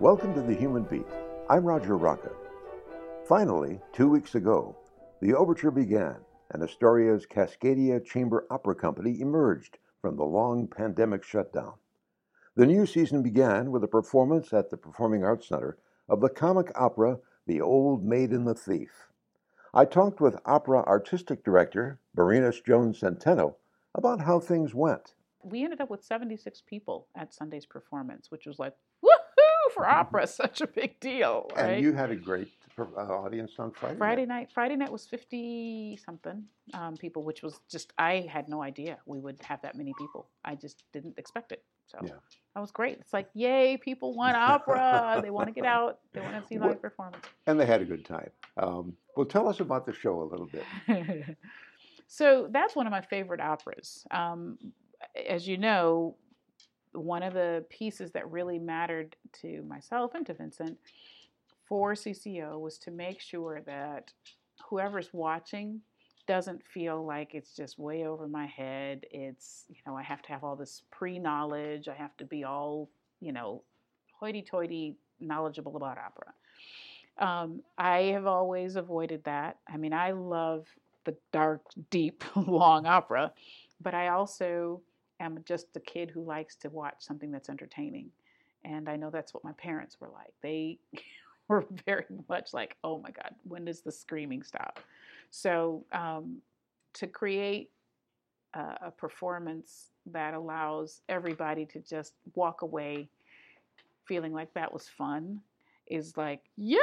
Welcome to the Human Beat. I'm Roger Rocca. Finally, two weeks ago, the overture began, and Astoria's Cascadia Chamber Opera Company emerged from the long pandemic shutdown. The new season began with a performance at the Performing Arts Center of the comic opera The Old Maid and the Thief. I talked with opera artistic director Bereniece Jones Centeno about how things went. We ended up with 76 people at Sunday's performance, which was like, for opera, such a big deal. Right? And you had a great uh, audience on Friday. Friday night. night. Friday night was 50 something um, people, which was just, I had no idea we would have that many people. I just didn't expect it. So Yeah. that was great. It's like, yay, people want opera. they want to get out, they want to see live performance. And they had a good time. Um, well, tell us about the show a little bit. so that's one of my favorite operas. Um, as you know, one of the pieces that really mattered to myself and to Vincent for CCO was to make sure that whoever's watching doesn't feel like it's just way over my head. It's, you know, I have to have all this pre knowledge, I have to be all, you know, hoity toity knowledgeable about opera. Um, I have always avoided that. I mean, I love the dark, deep, long opera, but I also am just a kid who likes to watch something that's entertaining. And I know that's what my parents were like. They were very much like, oh my God, when does the screaming stop? So um, to create a, a performance that allows everybody to just walk away feeling like that was fun is like, yay!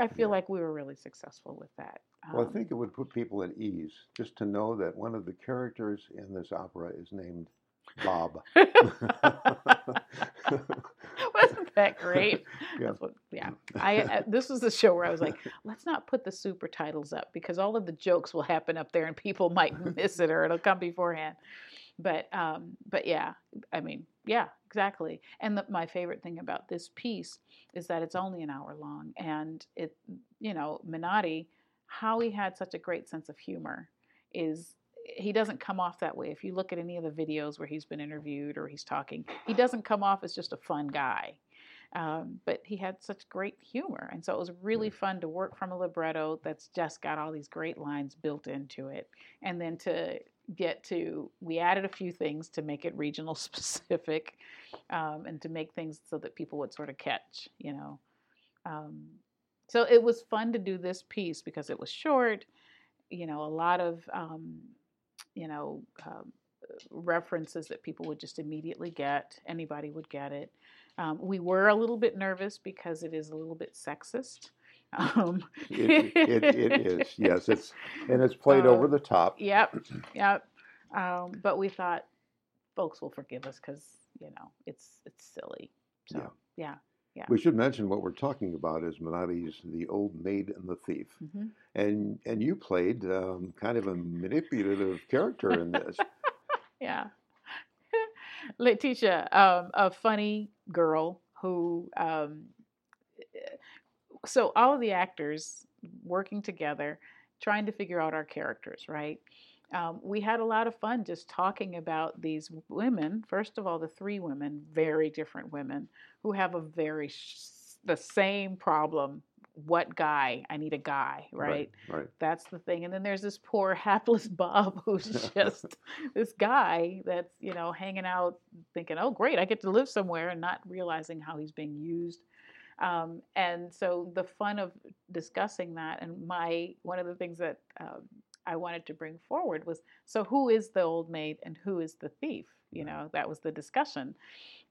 I feel like we were really successful with that. Well, I Um, think it would put people at ease just to know that one of the characters in this opera is named Bob. Wasn't that great? Yeah. That's what, yeah. I uh, this was the show where I was like, let's not put the super titles up because all of the jokes will happen up there and people might miss it or it'll come beforehand. But um, but yeah, I mean, yeah, exactly. And the, my favorite thing about this piece is that it's only an hour long, and it, you know, Menotti, how he had such a great sense of humor is he doesn't come off that way. If you look at any of the videos where he's been interviewed or he's talking, he doesn't come off as just a fun guy. Um, but he had such great humor. And so it was really fun to work from a libretto that's just got all these great lines built into it. And then to get to, we added a few things to make it regional specific um, and to make things so that people would sort of catch, you know. Um, so it was fun to do this piece because it was short, you know, a lot of, um, you know, um, references that people would just immediately get. Anybody would get it. Um, we were a little bit nervous because it is a little bit sexist. Um, It, it, it is, yes. It's and it's played over Uh, the top. Yep, yep. Um, but we thought folks will forgive us because you know it's it's silly. So yeah, yeah. We should mention what we're talking about is Menotti's The Old Maid and the Thief, hmm and and you played um, kind of a manipulative character in this. yeah. Letitia, um, a funny girl who, um, so all of the actors working together, trying to figure out our characters, right? Um, we had a lot of fun just talking about these women. First of all, the three women, very different women, who have a very sh- the same problem. What guy? I need a guy, right? Right. That's the thing. And then there's this poor hapless Bob who's just this guy that's, you know, hanging out thinking, oh, great, I get to live somewhere and not realizing how he's being used. Um, and so the fun of discussing that and my, one of the things that um, I wanted to bring forward was so who is the old maid and who is the thief? You know, that was the discussion.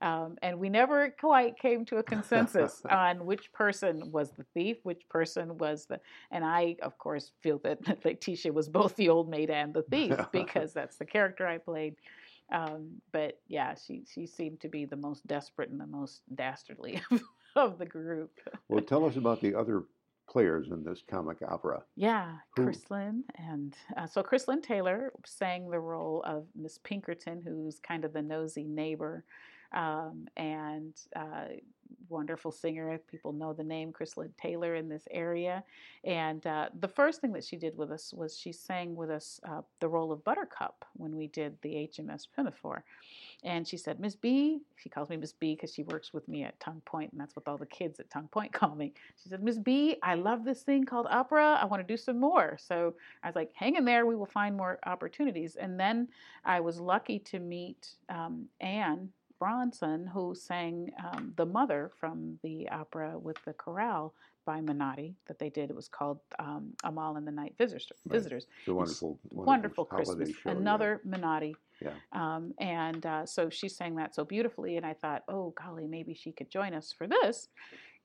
Um, and we never quite came to a consensus on which person was the thief, which person was the. And I, of course, feel that Letitia was both the old maid and the thief because that's the character I played. Um, but yeah, she she seemed to be the most desperate and the most dastardly of, of the group. Well, tell us about the other players in this comic opera. Yeah, Who- Chrislyn, and uh, so Chrislyn Taylor sang the role of Miss Pinkerton, who's kind of the nosy neighbor. Um, and uh, wonderful singer. People know the name Chrislyn Taylor in this area. And uh, the first thing that she did with us was she sang with us uh, the role of Buttercup when we did the HMS Pinafore. And she said, Miss B, she calls me Miss B because she works with me at Tongue Point, and that's what all the kids at Tongue Point call me. She said, Miss B, I love this thing called opera. I want to do some more. So I was like, hang in there, we will find more opportunities. And then I was lucky to meet um, Anne Bronson, who sang um, the mother from the opera with the chorale by Menotti that they did. It was called um, Amahl and the Night Visitors. Right. Visitors. A wonderful, wonderful, Wonderful Christmas. show, yeah. Another Menotti. Yeah. Um, and uh, so she sang that so beautifully, and I thought, oh golly, maybe she could join us for this.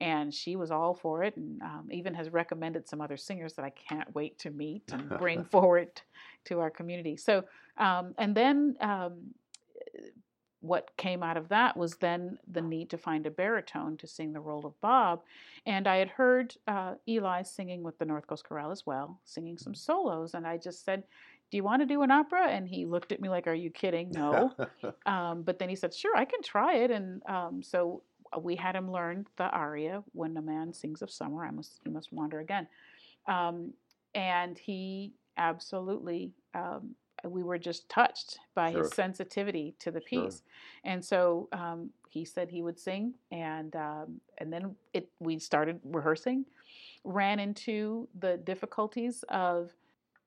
And she was all for it, and um, even has recommended some other singers that I can't wait to meet and bring forward to our community. So, um, and then um, what came out of that was then the need to find a baritone to sing the role of Bob. And I had heard uh, Eli singing with the North Coast Chorale as well, singing some solos. And I just said, Do you want to do an opera? And he looked at me like, Are you kidding? No. um, but then he said, Sure, I can try it. And um, so we had him learn the aria, When a Man Sings of Summer, I must, he must wander again. Um, and he absolutely um, we were just touched by Sure. his sensitivity to the Sure. piece, and so um, he said he would sing, and um, and then it we started rehearsing, ran into the difficulties of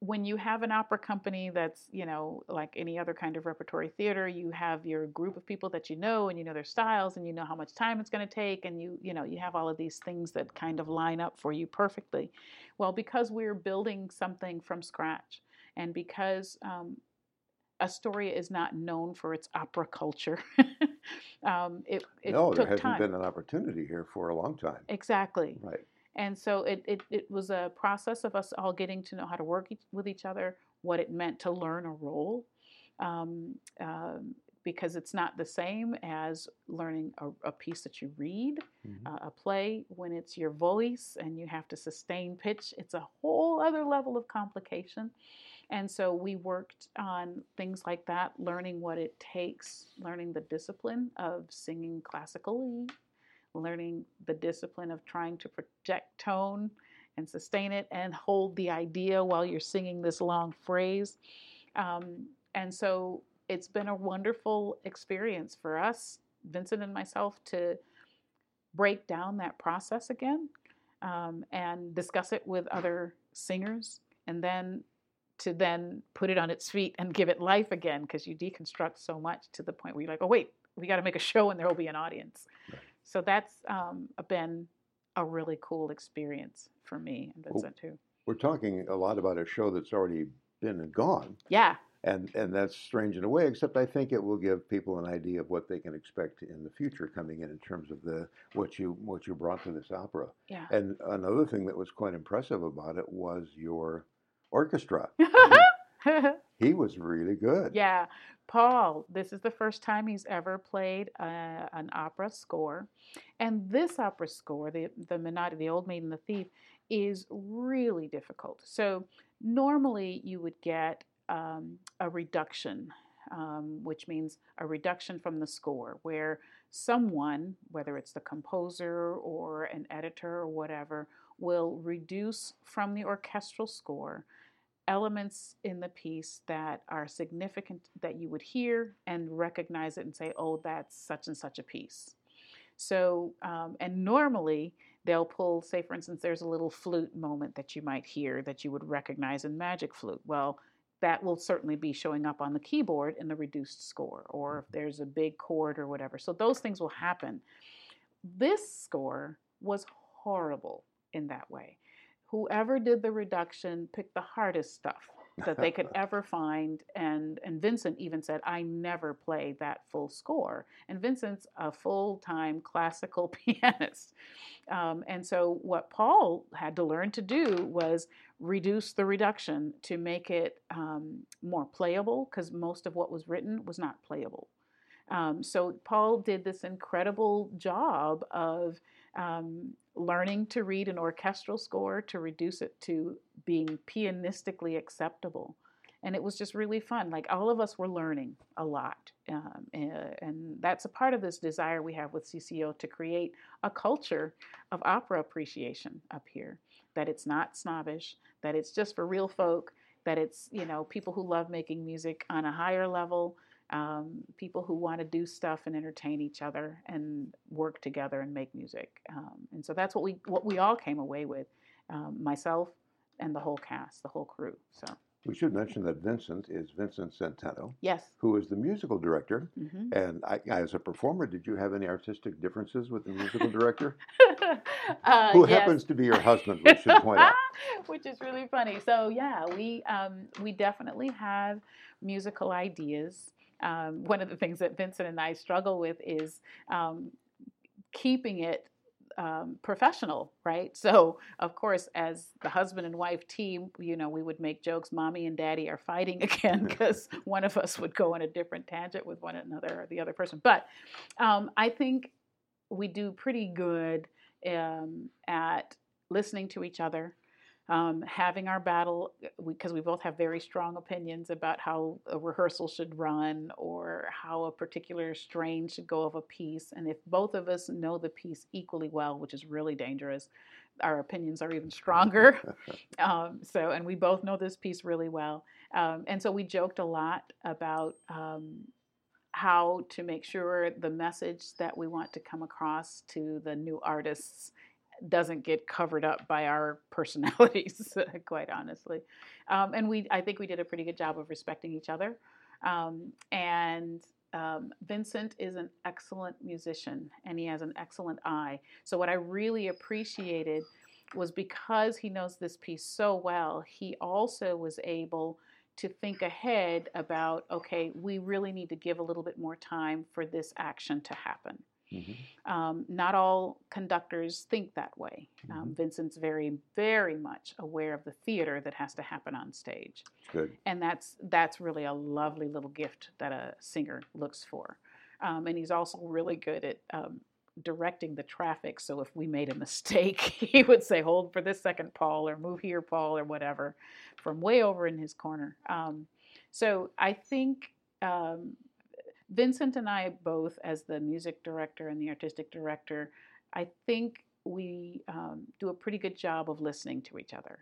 when you have an opera company that's you know like any other kind of repertory theater you have your group of people that you know and you know their styles and you know how much time it's going to take and you you know you have all of these things that kind of line up for you perfectly well because we're building something from scratch and because um, Astoria is not known for its opera culture, um, it, it no, there hasn't time. been an opportunity here for a long time. Exactly. Right. And so it, it, it was a process of us all getting to know how to work each, with each other, what it meant to learn a role, um, um, because it's not the same as learning a, a piece that you read, Mhm. uh, a play when it's your voice and you have to sustain pitch. It's a whole other level of complication. And so we worked on things like that, learning what it takes, learning the discipline of singing classically, learning the discipline of trying to project tone and sustain it and hold the idea while you're singing this long phrase. Um, and so it's been a wonderful experience for us, Vincent and myself, to break down that process again um, and discuss it with other singers and then to then put it on its feet and give it life again because you deconstruct so much to the point where you're like, oh, wait, we got to make a show and there will be an audience. Right. So that's um, been a really cool experience for me and Well- Vincent too. We're talking a lot about a show that's already been and gone, Yeah, and and that's strange in a way. Except I think it will give people an idea of what they can expect in the future coming in in terms of the what you what you brought to this opera. yeah. And another thing that was quite impressive about it was your orchestra. He was really good. yeah, Paul, this is the first time he's ever played uh, an opera score. And this opera score, the, the Menotti, the Old Maid and the Thief, is really difficult. So normally you would get um, a reduction, um, which means a reduction from the score, where someone, whether it's the composer or an editor or whatever, will reduce from the orchestral score elements in the piece that are significant that you would hear and recognize it and say, oh, that's such and such a piece. So, um, and normally they'll pull, say, for instance, there's a little flute moment that you might hear that you would recognize in Magic Flute. Well, that will certainly be showing up on the keyboard in the reduced score, or if there's a big chord or whatever. So, those things will happen. This score was horrible in that way. Whoever did the reduction picked the hardest stuff that they could ever find. And, and Vincent even said, I never play that full score. And Vincent's a full time classical pianist. Um, and so, what Paul had to learn to do was reduce the reduction to make it um, more playable, because most of what was written was not playable. Um, so, Paul did this incredible job of um, learning to read an orchestral score to reduce it to being pianistically acceptable. and it was just really fun. Like all of us were learning a lot, um, and, and, that's a part of this desire we have with CCO to create a culture of opera appreciation up here. That it's not snobbish, that it's just for real folk, that it's you know people who love making music on a higher level. Um, people who want to do stuff and entertain each other and work together and make music, um, and so that's what we what we all came away with, um, myself and the whole cast, the whole crew. So we should mention that Vincent is Vincent Centeno. Yes. Who is the musical director. Mm-hmm. And I, as a performer, did you have any artistic differences with the musical director? uh, Who yes. happens to be your husband, we should point out. Which is really funny. So yeah, we um, we definitely have musical ideas. Um, one of the things that Vincent and I struggle with is um, keeping it um, professional, right? So, of course, as the husband and wife team, you know, we would make jokes. Mommy and daddy are fighting again because one of us would go on a different tangent with one another or the other person. But um, I think we do pretty good um, at listening to each other, um, having our battle because we, we, both have very strong opinions about how a rehearsal should run or how a particular strain should go of a piece. And if both of us know the piece equally well, which is really dangerous, our opinions are even stronger. um, so, and we both know this piece really well. Um, and so we joked a lot about um, how to make sure the message that we want to come across to the new artists doesn't get covered up by our personalities, quite honestly. Um, and we, I think we did a pretty good job of respecting each other. Um, and um, Vincent is an excellent musician and he has an excellent eye. So, what I really appreciated was because he knows this piece so well, he also was able to think ahead about okay, we really need to give a little bit more time for this action to happen. Mm-hmm. Um, not all conductors think that way. Um, mm-hmm. Um, Vincent's very, very much aware of the theater that has to happen on stage. Good. And that's that's really a lovely little gift that a singer looks for. Um, and he's also really good at um, directing the traffic. So if we made a mistake, he would say, "Hold for this second, Paul," or "Move here, Paul," or whatever, from way over in his corner. Um, so I think Vincent and I both, as the music director and the artistic director, I think we um, do a pretty good job of listening to each other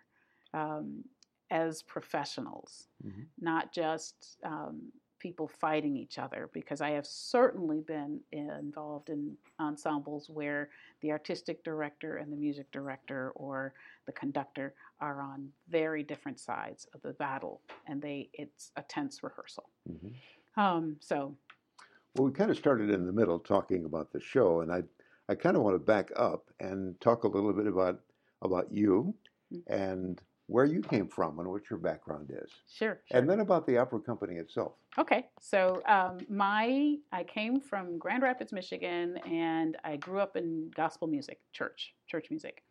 um, as professionals, mm-hmm. not just um, people fighting each other. Because I have certainly been involved in ensembles where the artistic director and the music director or the conductor are on very different sides of the battle, and they it's a tense rehearsal. Mm-hmm. Um, so well, we kind of started in the middle talking about the show, and I, I kind of want to back up and talk a little bit about about you mm-hmm. and where you came from and what your background is. Sure, sure. And then about the opera company itself. Okay, so um, my I came from Grand Rapids, Michigan, and I grew up in gospel music, church, church music.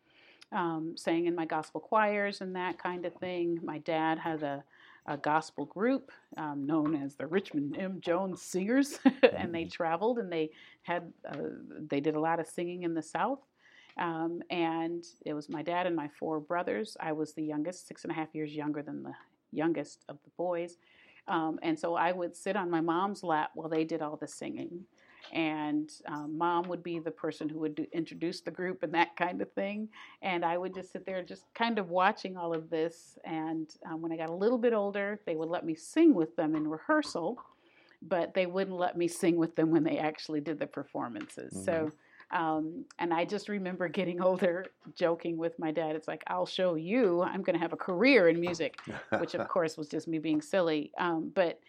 Um, sang in my gospel choirs and that kind of thing. My dad had a a gospel group um, known as the Richmond M. Jones Singers, and they mm-hmm. traveled and they had uh, they did a lot of singing in the South. Um, and it was my dad and my four brothers. I was the youngest, six and a half years younger than the youngest of the boys. Um, and so I would sit on my mom's lap while they did all the singing and um, mom would be the person who would do, introduce the group and that kind of thing and i would just sit there just kind of watching all of this and um, when i got a little bit older they would let me sing with them in rehearsal but they wouldn't let me sing with them when they actually did the performances mm-hmm. so um, and I just remember getting older, joking with my dad. It's like, I'll show you, I'm going to have a career in music, which of course was just me being silly. Um, but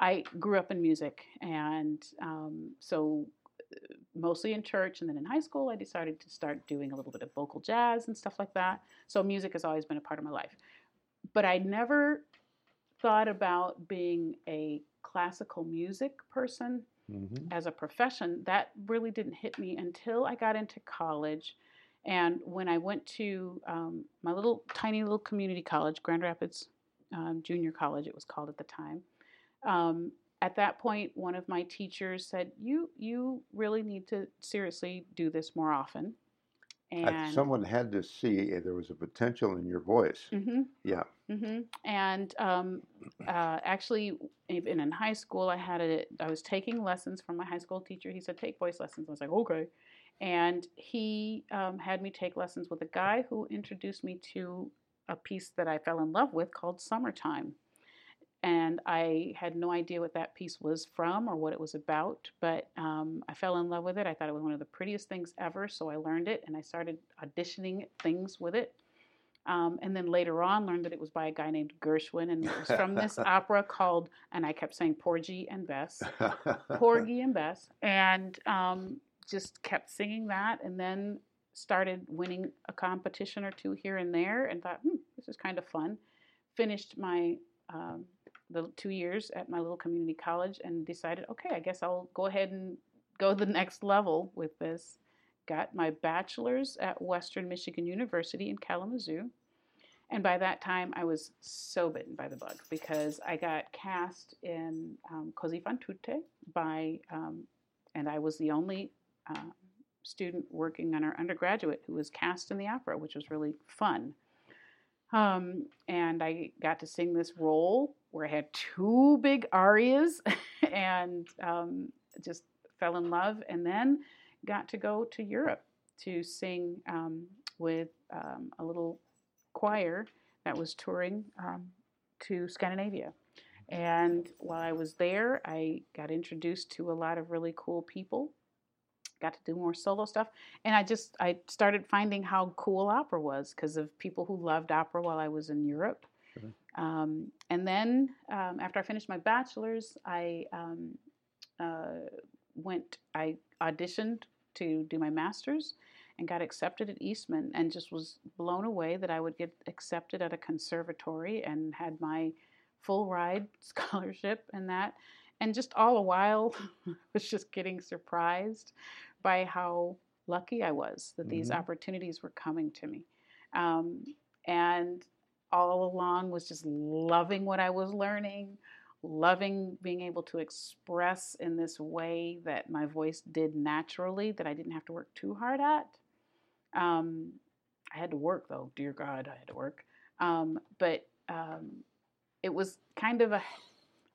I grew up in music, and um, so uh, mostly in church, and then in high school, I decided to start doing a little bit of vocal jazz and stuff like that. So music has always been a part of my life, but I never thought about being a classical music person mm-hmm. as a profession. That really didn't hit me until I got into college. And when I went to um, my little tiny little community college, Grand Rapids um, Junior College, it was called at the time, um, at that point, one of my teachers said, "You you really need to seriously do this more often." And someone had to see there was a potential in your voice. hmm Yeah. hmm And um, uh, actually, even in high school, I had a. I was taking lessons from my high school teacher. He said, "Take voice lessons." I was like, "Okay." And he um, had me take lessons with a guy who introduced me to a piece that I fell in love with called "Summertime." And I had no idea what that piece was from or what it was about, but um, I fell in love with it. I thought it was one of the prettiest things ever, so I learned it and I started auditioning things with it. Um, and then later on, learned that it was by a guy named Gershwin, and it was from this opera called, and I kept saying Porgy and Bess, Porgy and Bess, and um, just kept singing that, and then started winning a competition or two here and there, and thought, hmm, this is kind of fun. Finished my um, the two years at my little community college, and decided, okay, I guess I'll go ahead and go the next level with this got my bachelor's at Western Michigan University in Kalamazoo. And by that time, I was so bitten by the bug because I got cast in um, Così fan tutte by, um, and I was the only uh, student working on our undergraduate who was cast in the opera, which was really fun. Um, and I got to sing this role where I had two big arias and um, just fell in love. And then got to go to Europe to sing um, with um, a little choir that was touring um, to Scandinavia. And while I was there, I got introduced to a lot of really cool people. Got to do more solo stuff, and I just I started finding how cool opera was because of people who loved opera while I was in Europe. Um, and then um, after I finished my bachelor's, I um, uh, went. I auditioned to do my master's and got accepted at Eastman and just was blown away that I would get accepted at a conservatory and had my full ride scholarship and that. And just all the while I was just getting surprised by how lucky I was that these Mhm. opportunities were coming to me. Um, and all along was just loving what I was learning, loving being able to express in this way that my voice did naturally, that I didn't have to work too hard at. Um, I had to work though, dear God, I had to work. Um, but um, it was kind of a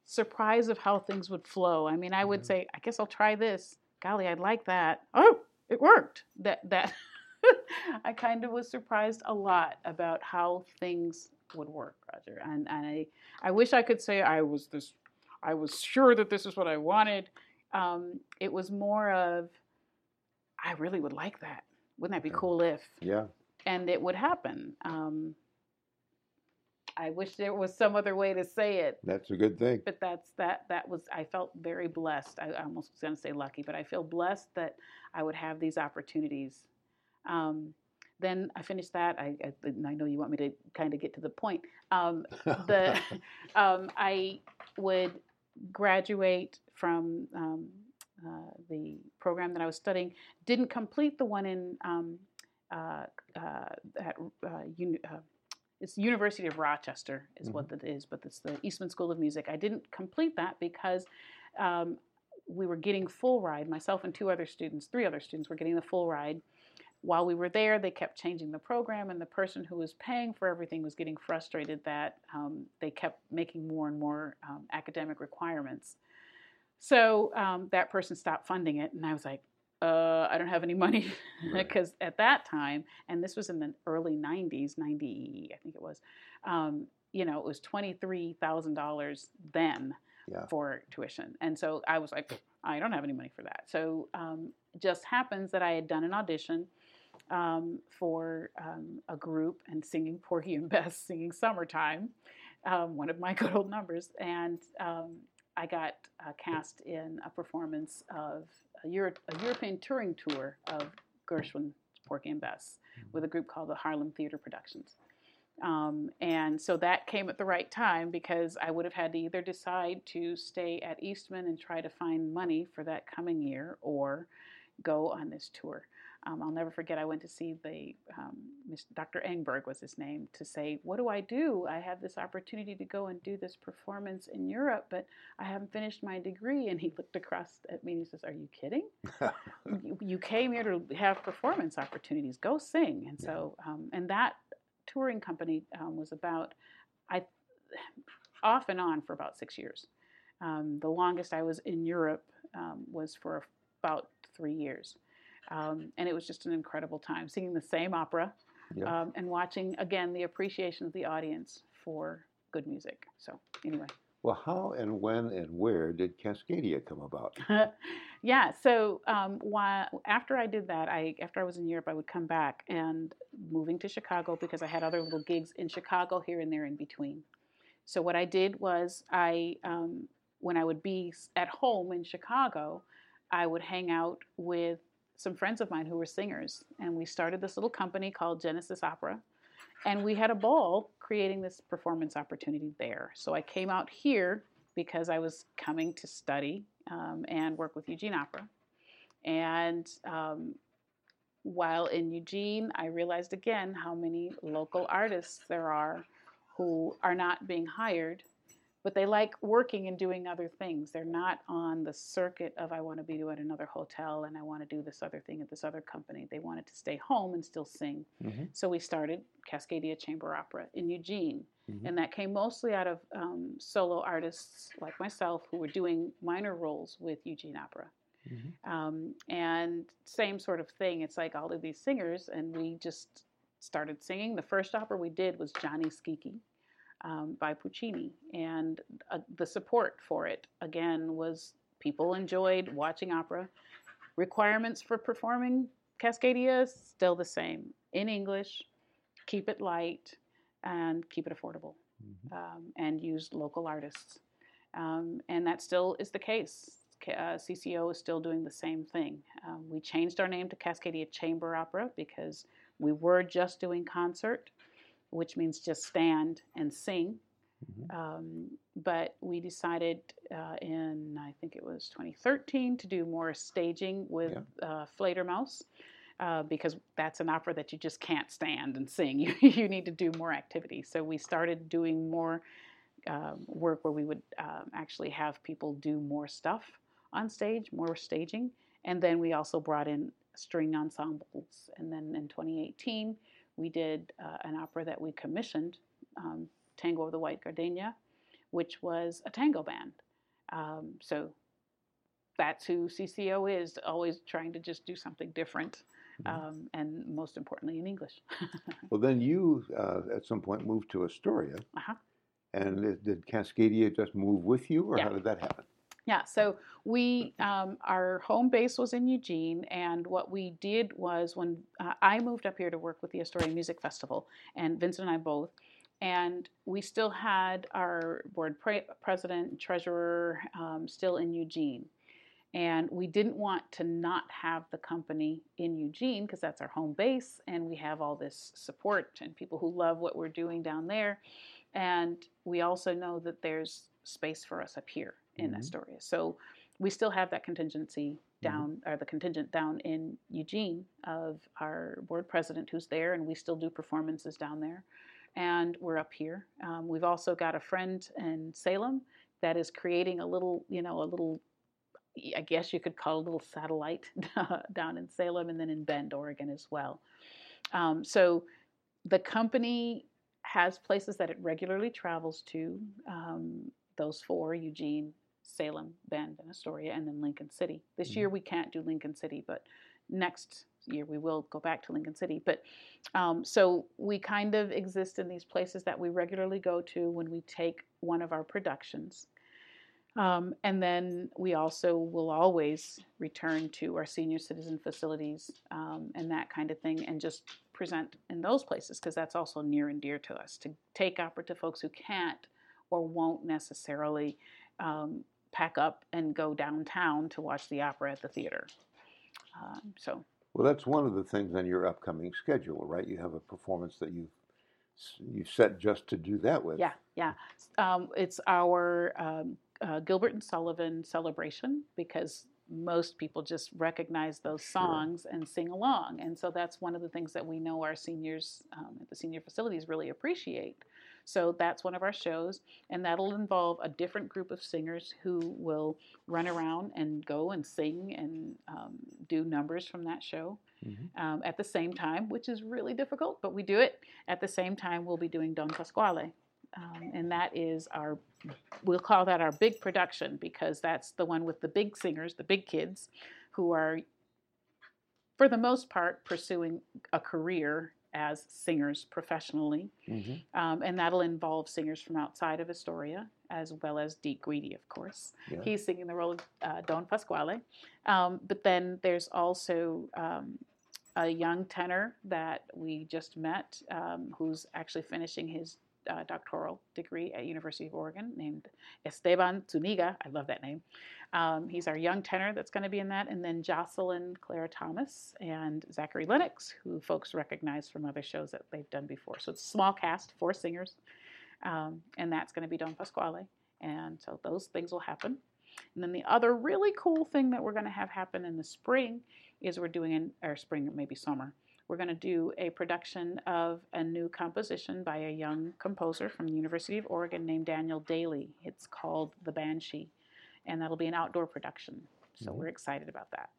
surprise of how things would flow. I mean, I would Mhm. say, I guess I'll try this. Golly, I'd like that. Oh, it worked. That that I kind of was surprised a lot about how things would work, Roger. And and I I wish I could say I was this I was sure that this is what I wanted. Um, it was more of I really would like that. Wouldn't that be cool if? yeah. And it would happen. Um, I wish there was some other way to say it That's a good thing. but that's that that was i felt very blessed i, I almost was going to say lucky but i feel blessed that i would have these opportunities um, then i finished that I, I, I know you want me to kind of get to the point um, the um, i would graduate from um, uh, the program that i was studying didn't complete the one in um, uh, uh, at uh, uni- uh, it's University of Rochester is what it is, but it's the Eastman School of Music. I didn't complete that because um, we were getting full ride. Myself and two other students, three other students, were getting the full ride. While we were there, they kept changing the program, and the person who was paying for everything was getting frustrated that um, they kept making more and more um, academic requirements. So um, that person stopped funding it, and I was like, uh, I don't have any money Right. because at that time, and this was in the early 90s, 90, I think it was, um, you know, it was $23,000 then Yeah. for tuition. And so I was like, I don't have any money for that. So um, just happens that I had done an audition um, for um, a group and singing Porgy and Bess, singing Summertime, um, one of my good old numbers. And um, I got uh, cast in a performance of a, Euro- a European touring tour of Gershwin's Porgy and Bess with a group called the Harlem Theater Productions. Um, and so that came at the right time because I would have had to either decide to stay at Eastman and try to find money for that coming year or go on this tour. Um, I'll never forget. I went to see the um, Dr. Engberg was his name to say, "What do I do? I have this opportunity to go and do this performance in Europe, but I haven't finished my degree." And he looked across at me and he says, "Are you kidding? you, you, came here to have performance opportunities. Go sing." And so, um, and that touring company um, was about, I, off and on for about six years. Um, the longest I was in Europe um, was for about three years. Um, and it was just an incredible time singing the same opera yeah. um, and watching again the appreciation of the audience for good music. So anyway. Well, how and when and where did Cascadia come about? yeah, so um, while, after I did that, I after I was in Europe, I would come back and moving to Chicago because I had other little gigs in Chicago here and there in between. So what I did was I, um, when I would be at home in Chicago, I would hang out with some friends of mine who were singers, and we started this little company called Genesis Opera. And we had a ball creating this performance opportunity there. So I came out here because I was coming to study um, and work with Eugene Opera. And um, while in Eugene, I realized again how many local artists there are who are not being hired but they like working and doing other things. They're not on the circuit of I want to be at another hotel and I want to do this other thing at this other company. They wanted to stay home and still sing. Mm-hmm. So we started Cascadia Chamber Opera in Eugene. Mm-hmm. And that came mostly out of um, solo artists like myself who were doing minor roles with Eugene Opera. Mm-hmm. Um, and same sort of thing. It's like all of these singers, and we just started singing. The first opera we did was Gianni Schicchi um, by Puccini. And uh, the support for it, again, was people enjoyed watching opera. Requirements for performing Cascadia still the same in English, keep it light, and keep it affordable, mm-hmm. um, and use local artists. Um, and that still is the case. Uh, CCO is still doing the same thing. Um, we changed our name to Cascadia Chamber Opera because we were just doing concert which means just stand and sing. Mm-hmm. Um, but we decided uh, in, I think it was 2013, to do more staging with yeah. uh, Fledermaus. Uh, because that's an opera that you just can't stand and sing. You, you need to do more activity. So we started doing more um, work where we would um, actually have people do more stuff on stage, more staging. And then we also brought in string ensembles. And then in 2018, we did uh, an opera that we commissioned, um, Tango of the White Gardenia, which was a tango band. Um, so that's who CCO is, always trying to just do something different. Mm-hmm. Um, and most importantly, in English. well, then you uh, at some point moved to Astoria. Uh-huh. And did Cascadia just move with you, or yeah. how did that happen? Yeah, so we, um, our home base was in Eugene, and what we did was when uh, I moved up here to work with the Astoria Music Festival, and Vincent and I both, and we still had our board pre- president, treasurer um, still in Eugene. And we didn't want to not have the company in Eugene because that's our home base, and we have all this support and people who love what we're doing down there. And we also know that there's space for us up here in mm-hmm. Astoria. So we still have that contingency mm-hmm. down, mm-hmm. or the contingent down in Eugene of our board president who's there, and we still do performances down there. And we're up here. Um, we've also got a friend in Salem that is creating a little, you know, a little, I guess you could call a little satellite down in Salem and then in Bend, Oregon as well. Um, so the company has places that it regularly travels to. Um, those four Eugene, Salem, Bend, and Astoria, and then Lincoln City. This mm-hmm. year we can't do Lincoln City, but next year we will go back to Lincoln City. But um, so we kind of exist in these places that we regularly go to when we take one of our productions. Um, and then we also will always return to our senior citizen facilities um, and that kind of thing and just present in those places because that's also near and dear to us to take opera to folks who can't or won't necessarily um, pack up and go downtown to watch the opera at the theater. Um, so. Well, that's one of the things on your upcoming schedule, right? You have a performance that you you set just to do that with. Yeah, yeah. Um, it's our um, uh, Gilbert and Sullivan celebration because most people just recognize those songs sure. and sing along. And so that's one of the things that we know our seniors um, at the senior facilities really appreciate. So that's one of our shows, and that'll involve a different group of singers who will run around and go and sing and um, do numbers from that show. Mm-hmm. Um, at the same time, which is really difficult, but we do it. At the same time, we'll be doing Don Pasquale, um, and that is our, we'll call that our big production because that's the one with the big singers, the big kids, who are, for the most part, pursuing a career as singers professionally. Mm-hmm. Um, and that'll involve singers from outside of Astoria, as well as Deke Greedy, of course. Yeah. He's singing the role of uh, Don Pasquale. Um, but then there's also um, a young tenor that we just met um, who's actually finishing his uh, doctoral degree at University of Oregon named Esteban Zuniga. I love that name. Um, he's our young tenor that's going to be in that. And then Jocelyn Clara Thomas and Zachary Lennox, who folks recognize from other shows that they've done before. So it's a small cast, four singers. Um, and that's going to be Don Pasquale. And so those things will happen. And then the other really cool thing that we're going to have happen in the spring is we're doing in our spring, maybe summer, we're going to do a production of a new composition by a young composer from the University of Oregon named Daniel Daly. It's called The Banshee, and that'll be an outdoor production. So mm-hmm. we're excited about that.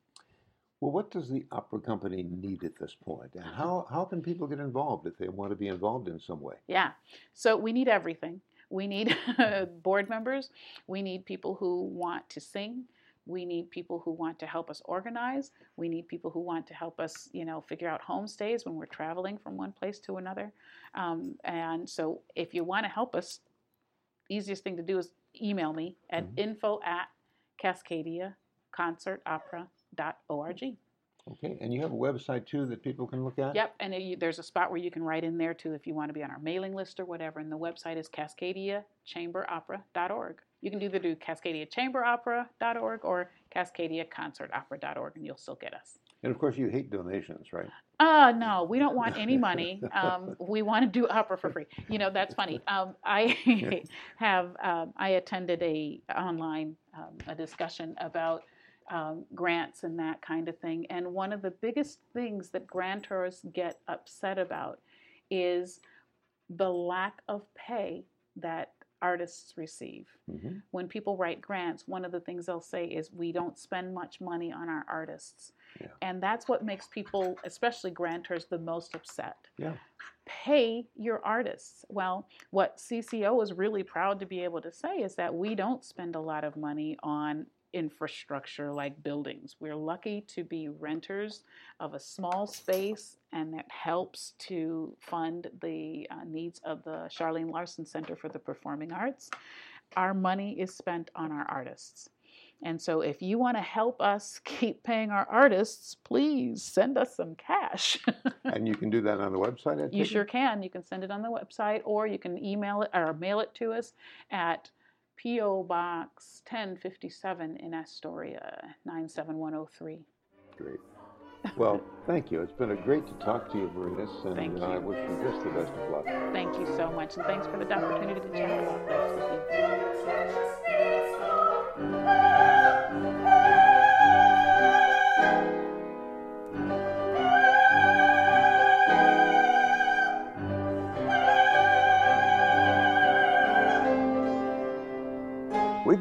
Well, what does the opera company need at this point? And how, how can people get involved if they want to be involved in some way? Yeah, so we need everything. We need board members, we need people who want to sing, we need people who want to help us organize. We need people who want to help us, you know, figure out homestays when we're traveling from one place to another. Um, and so, if you want to help us, easiest thing to do is email me at mm-hmm. info at cascadiaconcertopera.org. Okay, and you have a website too that people can look at? Yep, and it, there's a spot where you can write in there too if you want to be on our mailing list or whatever. And the website is cascadiachamberopera.org. You can either do cascadiachamberopera.org or cascadiaconcertopera.org, and you'll still get us. And of course, you hate donations, right? Uh, no, we don't want any money. Um, we want to do opera for free. You know, that's funny. Um, I have um, I attended a online um, a discussion about um, grants and that kind of thing. And one of the biggest things that grantors get upset about is the lack of pay that artists receive. Mm-hmm. When people write grants, one of the things they'll say is, We don't spend much money on our artists. Yeah. And that's what makes people, especially grantors, the most upset. Yeah. Pay your artists. Well, what CCO is really proud to be able to say is that we don't spend a lot of money on infrastructure like buildings. We're lucky to be renters of a small space, and that helps to fund the uh, needs of the Charlene Larsen Center for the Performing Arts. Our money is spent on our artists. And so, if you want to help us keep paying our artists, please send us some cash. and you can do that on the website? you sure can. You can send it on the website, or you can email it or mail it to us at P.O. Box 1057 in Astoria, 97103. Great. Well, thank you. It's been a great to talk to you, Bereniece, and thank you. I wish you just the best of luck. Thank you so much, and thanks for the opportunity to chat about this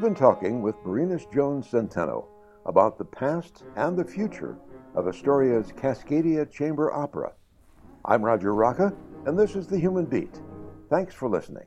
been talking with Bereniece Jones Centeno about the past and the future of Astoria's Cascadia Chamber Opera. I'm Roger Rocca, and this is The Human Beat. Thanks for listening.